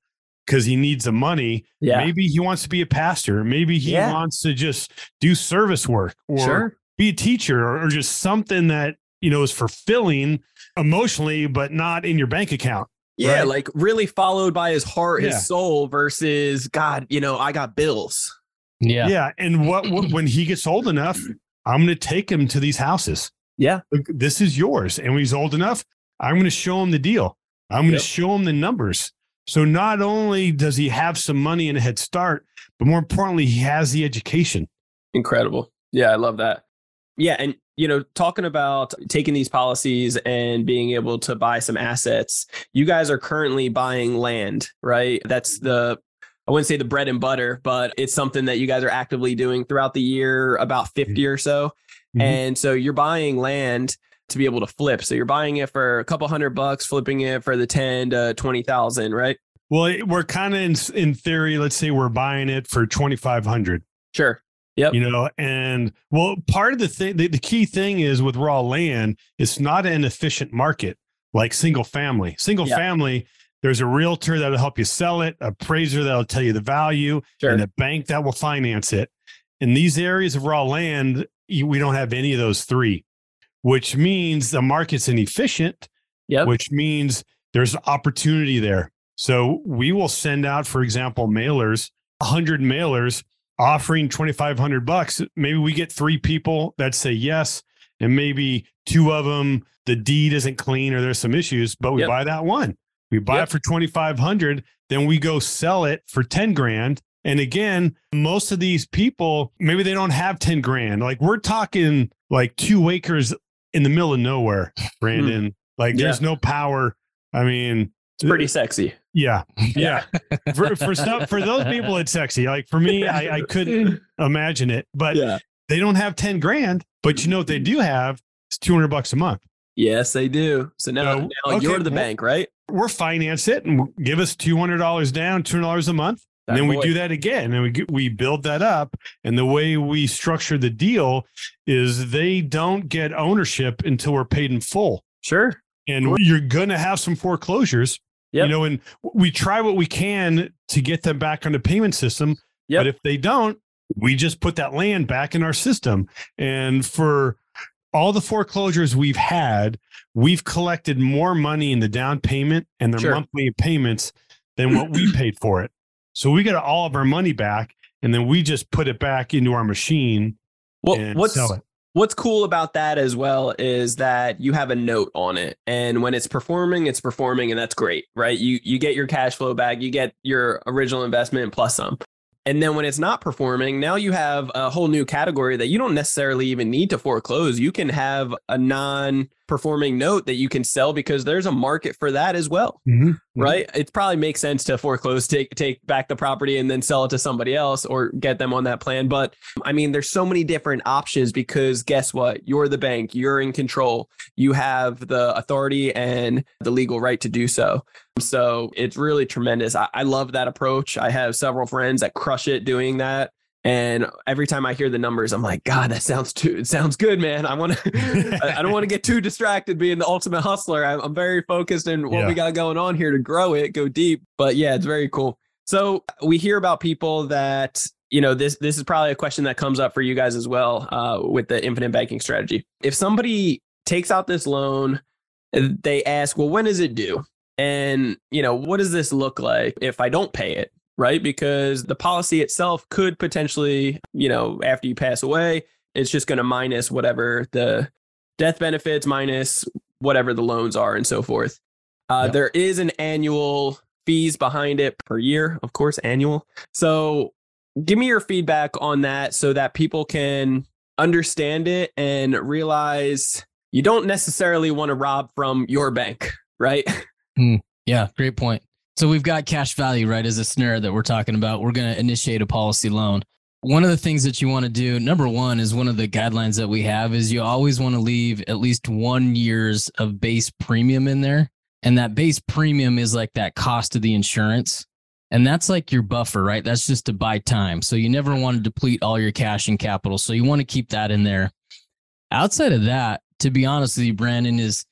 because he needs the money. Yeah. Maybe he wants to be a pastor. Maybe he Yeah. wants to just do service work or Sure. be a teacher or, or just something that you know is fulfilling emotionally but not in your bank account Yeah. right? Like really followed by his heart, Yeah. his soul versus God, you know, I got bills. Yeah. yeah, and what, what when he gets old enough i'm going to take him to these houses Yeah. This is yours and when he's old enough i'm going to show him the deal i'm going to Yep. show him the numbers so not only does he have some money and a head start but more importantly he has the education Incredible. Yeah, I love that. Yeah, and you know, talking about taking these policies and being able to buy some assets, you guys are currently buying land, right? That's the I wouldn't say the bread and butter, but it's something that you guys are actively doing throughout the year, about 50 or so. Mhm. And so you're buying land to be able to flip. So you're buying it for a couple hundred bucks, flipping it for the 10 to 20,000, right? well we're kind of in, in theory let's say we're buying it for 2500 Sure. Yep. you know and well part of the thing the, the key thing is with raw land it's not an efficient market like single family single Yeah. family there's a realtor that'll help you sell it appraiser that'll tell you the value Sure. and a bank that will finance it in these areas of raw land you- we don't have any of those three which means the market's inefficient Yep. which means there's opportunity there. So we will send out, for example, mailers, 100 mailers offering 2500 bucks. Maybe we get three people that say yes, and maybe two of them, the deed isn't clean or there's some issues, but we Yep. buy that one. We buy Yep. it for 2500, then we go sell it for 10 grand. And again, most of these people, maybe they don't have 10 grand. Like we're talking like two acres in the middle of nowhere, Brandon. Hmm. Like Yeah. there's no power. I mean, It's pretty sexy. Yeah, yeah. for for some, for those people, it's sexy. Like for me, I, I couldn't imagine it. But Yeah. they don't have ten grand. But you know what they do have? It's two hundred bucks a month. Yes, they do. So now, So, now okay, you're the well- bank, right? We're finance it and give us two hundred dollars down, two hundred dollars a month. And then we do that again and we get, we build that up and the way we structure the deal is they don't get ownership until we're paid in full Sure. and you're going to have some foreclosures Yep. you know and we try what we can to get them back on the payment system Yep. but if they don't we just put that land back in our system and for all the foreclosures we've had we've collected more money in the down payment and their Sure. monthly payments than what we paid for it so we got all of our money back and then we just put it back into our machine Well, and what's sell it. what's cool about that as well is that you have a note on it and when it's performing it's performing and that's great right? You you get your cash flow back you get your original investment plus some. And then when it's not performing now you have a whole new category that you don't necessarily even need to foreclose. You can have a non performing note that you can sell because there's a market for that as well Mhm. right? It probably makes sense to foreclose, take take back the property, and then sell it to somebody else or get them on that plan. But I mean, there's so many different options because guess what? You're the bank, you're in control, you have the authority and the legal right to do so. So it's really tremendous. I, I love that approach. I have several friends that crush it doing that. And every time I hear the numbers, I'm like, God, that sounds too. It sounds good, man. I want to. I I don't want to get too distracted being the ultimate hustler. I'm, I'm very focused in what Yeah. we got going on here to grow it, go deep. But yeah, it's very cool. So we hear about people that you know this. This is probably a question that comes up for you guys as well uh, with the infinite banking strategy. If somebody takes out this loan, they ask, well, when is it due? And you know, what does this look like if I don't pay it? Right? Because the policy itself could potentially, you know, after you pass away, it's just going to minus whatever the death benefits minus whatever the loans are and so forth. Uh, Yep. There is an annual fees behind it per year, of course, annual. So give me your feedback on that so that people can understand it and realize you don't necessarily want to rob from your bank, right? Yeah, great point. So we've got cash value, right, as a snare that we're talking about. We're going to initiate a policy loan. One of the things that you want to do, number one, is one of the guidelines that we have is you always want to leave at least one year's of base premium in there. And that base premium is like that cost of the insurance. And that's like your buffer, right? That's just to buy time. So you never want to deplete all your cash and capital. So you want to keep that in there. Outside of that, to be honest with you, Brandon, is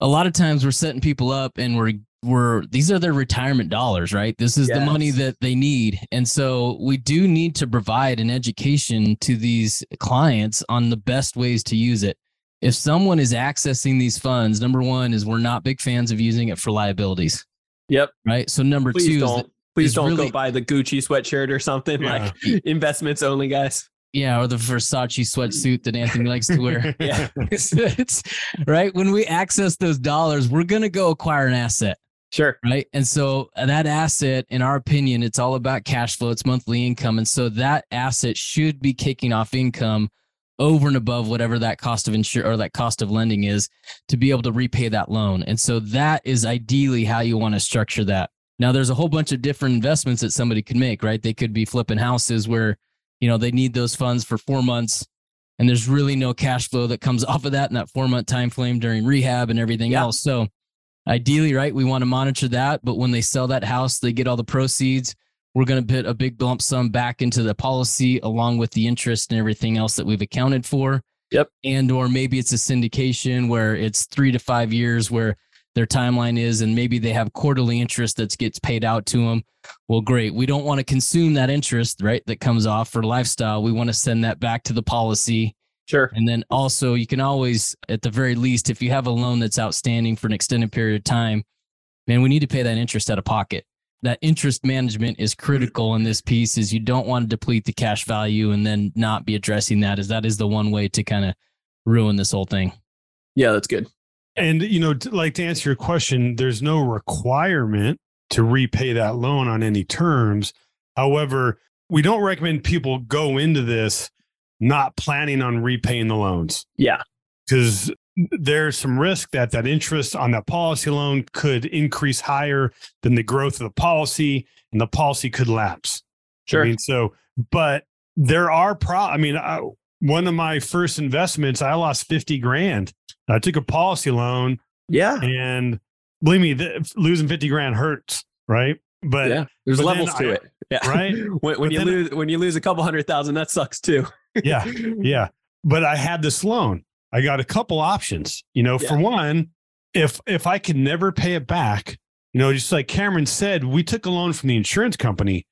a lot of times we're setting people up and we're we're these are their retirement dollars, right? This is the money that they need. And so we do need to provide an education to these clients on the best ways to use it. If someone is accessing these funds, number one is we're not big fans of using it for liabilities, Yep. right? So number Please two is don't. that- Please don't really- go buy the Gucci sweatshirt or something Yeah. like investments only, guys. yeah, or the Versace sweatsuit that Anthony likes to wear. Yeah. It's- it's- right. When we access those dollars, we're going to go acquire an asset. Sure. right? And so uh, that asset, in our opinion, it's all about cash flow, it's monthly income. And so that asset should be kicking off income over and above whatever that cost of insure or that cost of lending is to be able to repay that loan. And so that is ideally how you want to structure that. Now there's a whole bunch of different investments that somebody could make, right? They could be flipping houses where, you know, they need those funds for 4 months and there's really no cash flow that comes off of that in that 4 month time frame during rehab and everything Yeah. else. So ideally, right, we want to monitor that, but when they sell that house, they get all the proceeds. We're going to put a big lump sum back into the policy along with the interest and everything else that we've accounted for. Yep. And or maybe it's a syndication where it's 3 to 5 years where their timeline is and maybe they have quarterly interest that gets paid out to them. Well, great. We don't want to consume that interest, right? That comes off for lifestyle. We want to send that back to the policy Sure. and then also, you can always, at the very least, if you have a loan that's outstanding for an extended period of time, man, we need to pay that interest out of pocket. That interest management is critical in this piece. Is you don't want to deplete the cash value and then not be addressing that. Is that is the one way to kind of ruin this whole thing. Yeah, that's good. And you know, like to answer your question, there's no requirement to repay that loan on any terms. However, we don't recommend people go into this not planning on repaying the loans Yeah. because there's some risk that that interest on that policy loan could increase higher than the growth of the policy and the policy could lapse. Sure. I mean, so, but there are pro, I mean, I, one of my first investments, I lost 50 grand. I took a policy loan yeah. and believe me, the, losing 50 grand hurts. Right. But yeah. There's but levels to I- it. Yeah. right. When, when you then- lose when you lose a couple hundred thousand, that sucks too. yeah. Yeah. But I had this loan. I got a couple options. You know, for one, if if I could never pay it back, you know, just like Cameron said, we took a loan from the insurance company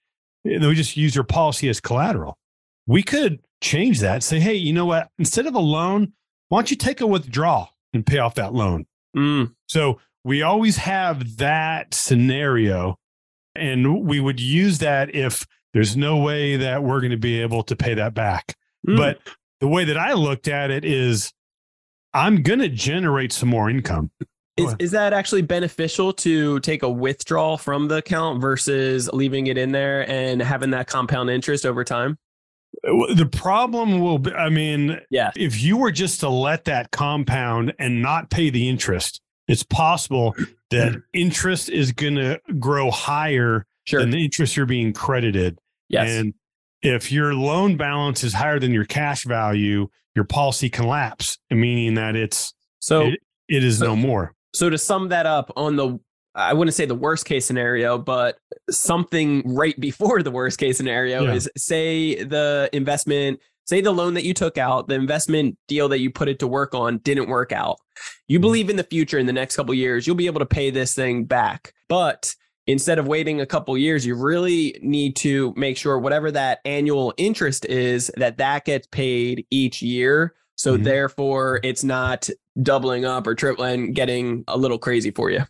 and we just used their policy as collateral. We could change that, say, hey, you know what? Instead of a loan, why don't you take a withdrawal and pay off that loan? Mm, So we always have that scenario, and we would use that if there's no way that we're going to be able to pay that back. mm. But the way that I looked at it is I'm going to generate some more income. Is, is that actually beneficial to take a withdrawal from the account versus leaving it in there and having that compound interest over time? The problem will be, I mean, Yeah. if you were just to let that compound and not pay the interest, it's possible that mm-hmm. interest is going to grow higher Sure. than the interest you're being credited. yes. And if your loan balance is higher than your cash value, your policy can lapse, meaning that it's so it, it is no more. so to sum that up on the I wouldn't say the worst case scenario, but something right before the worst case scenario Yeah. is say the investment, say the loan that you took out, the investment deal that you put it to work on didn't work out. You Mhm. believe in the future in the next couple years, you'll be able to pay this thing back. But instead of waiting a couple years, you really need to make sure whatever that annual interest is that that gets paid each year. So Mhm. therefore it's not doubling up or tripling, getting a little crazy for you.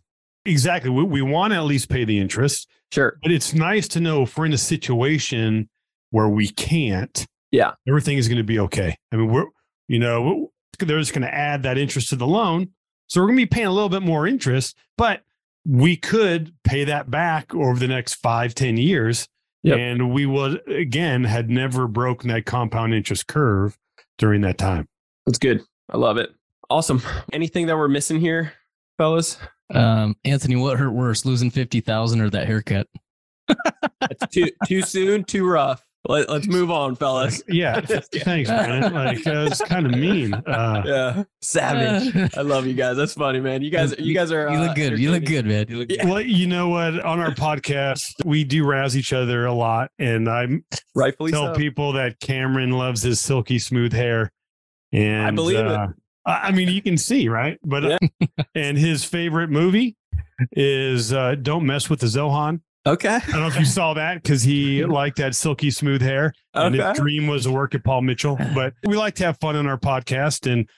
Exactly. We, we want to at least pay the interest, Sure. but it's nice to know if we're in a situation where we can't. Yeah. Everything is going to be okay. I mean, we're, you know, they're just going to add that interest to the loan. So we're going to be paying a little bit more interest, but we could pay that back over the next five, ten years. Yep. And we would, again, had never broken that compound interest curve during that time. That's good. I love it. Awesome. Anything that we're missing here, fellas? Um, Anthony, what hurt worse, losing fifty thousand or that haircut? That's too too soon, too rough. Let, let's move on, fellas. Yeah. Thanks, Brandon. Like, uh, it's kind of mean. Uh, Yeah. Savage. I love you guys. That's funny, man. You guys you guys are You uh, look good. You look good, man. You look good. Well, you know what? On our podcast, we do razz each other a lot, and I Rightfully tell so. people that Cameron loves his silky smooth hair. And I believe it. uh, I I mean, you can see, right? But uh, Yeah. and his favorite movie is uh, "Don't Mess with the Zohan." Okay. I don't know if you saw that because he liked that silky smooth hair, and his dream was to work at Paul Mitchell. But we like to have fun on our podcast, and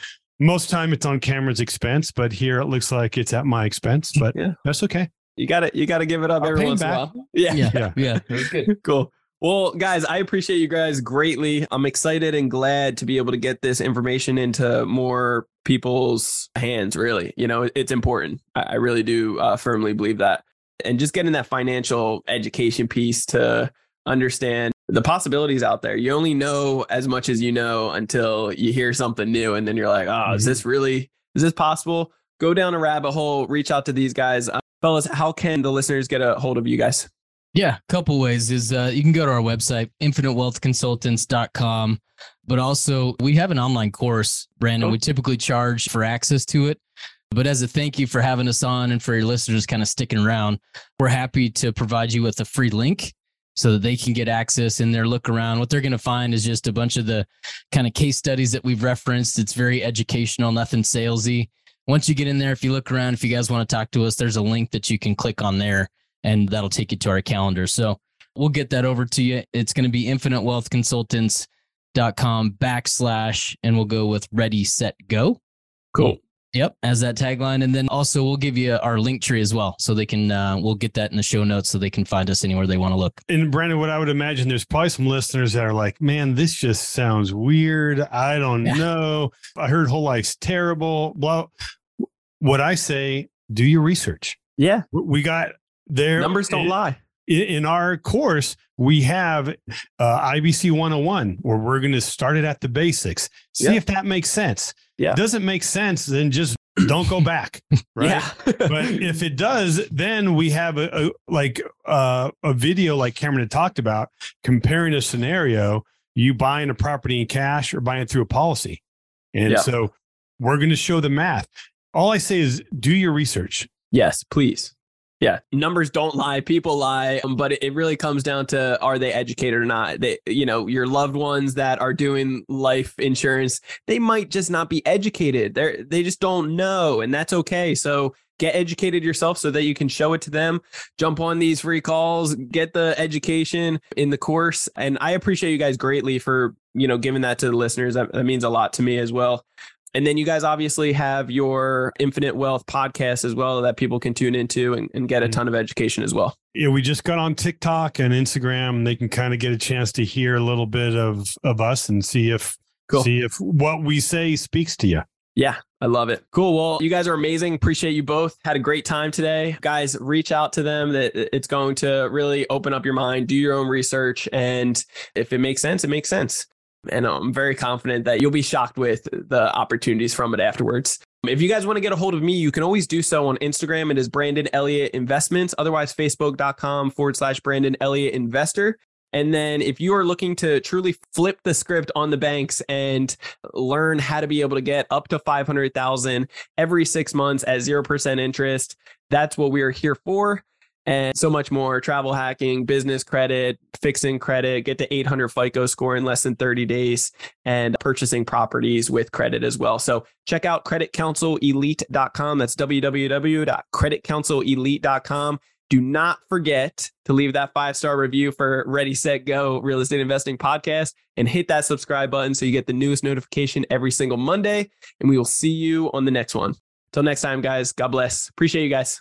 most time it's on Cameron's expense, but here it looks like it's at my expense. But Yeah. that's okay. You gotta you gotta give it up I'll every once in a while. Yeah. Yeah, Yeah. yeah. Good. cool. Well, guys, I appreciate you guys greatly. I'm excited and glad to be able to get this information into more people's hands. Really, you know, it's important. I, I really do uh, firmly believe that. And just getting that financial education piece to understand the possibilities out there. You only know as much as you know until you hear something new, and then you're like, "Oh, is Mhm. this really? Is this possible?" Go down a rabbit hole. Reach out to these guys, uh, fellas. How can the listeners get a hold of you guys? Yeah, a couple ways is uh, you can go to our website, infinitewealthconsultants.com. But also, we have an online course, Brandon. Oh. We typically charge for access to it. But as a thank you for having us on and for your listeners kind of sticking around, we're happy to provide you with a free link so that they can get access in there, look around. What they're going to find is just a bunch of the kind of case studies that we've referenced. It's very educational, nothing salesy. Once you get in there, if you look around, if you guys want to talk to us, there's a link that you can click on there and that'll take you to our calendar. So we'll get that over to you. It's going to be infinitewealthconsultants.com backslash, and we'll go with ready, set, go. Cool. Yep, as that tagline. And then also we'll give you our link tree as well. So they can, uh, we'll get that in the show notes so they can find us anywhere they want to look. And Brandon, what I would imagine, there's probably some listeners that are like, man, this just sounds weird. I don't Yeah. know. I heard whole life's terrible. Blah. What I say, do your research. Yeah. We got there. Numbers don't it- lie. In, our course, we have uh, IBC 101 where we're going to start it at the basics. See Yeah. if that makes sense. Yeah. Doesn't make sense, then just don't go back. Right. Yeah. but if it does, then we have a, a like uh, a video like Cameron had talked about comparing a scenario you buying a property in cash or buying through a policy. And Yeah. so we're going to show the math. All I say is do your research. Yes, please. Yeah, numbers don't lie, people lie, um, but it, really comes down to are they educated or not? They, you know, your loved ones that are doing life insurance, they might just not be educated. They they just don't know, and that's okay. So get educated yourself so that you can show it to them. Jump on these free calls, get the education in the course, and I appreciate you guys greatly for you know giving that to the listeners. That, that means a lot to me as well. And then you guys obviously have your Infinite Wealth podcast as well that people can tune into and, and get a Mhm. ton of education as well. Yeah, we just got on TikTok and Instagram. They can kind of get a chance to hear a little bit of of us and see if Cool. see if what we say speaks to you. Yeah, I love it. Cool. Well, you guys are amazing. Appreciate you both. Had a great time today. Guys, reach out to them that it's going to really open up your mind, do your own research. And if it makes sense, it makes sense. And I'm very confident that you'll be shocked with the opportunities from it afterwards. If you guys want to get a hold of me, you can always do so on Instagram. It is Brandon Elliott Investments. Otherwise, facebook.com forward slash Brandon Elliott Investor. And then if you are looking to truly flip the script on the banks and learn how to be able to get up to 500,000 every 6 months at 0% interest, that's what we are here for. And so much more travel hacking, business credit, fixing credit, get to 800 FICO score in less than 30 days, and purchasing properties with credit as well. So check out creditcounselelite.com. That's www.creditcounselelite.com. Do not forget to leave that five star review for Ready, Set, Go Real Estate Investing Podcast and hit that subscribe button so you get the newest notification every single Monday. And we will see you on the next one. Till next time, guys. God bless. Appreciate you guys.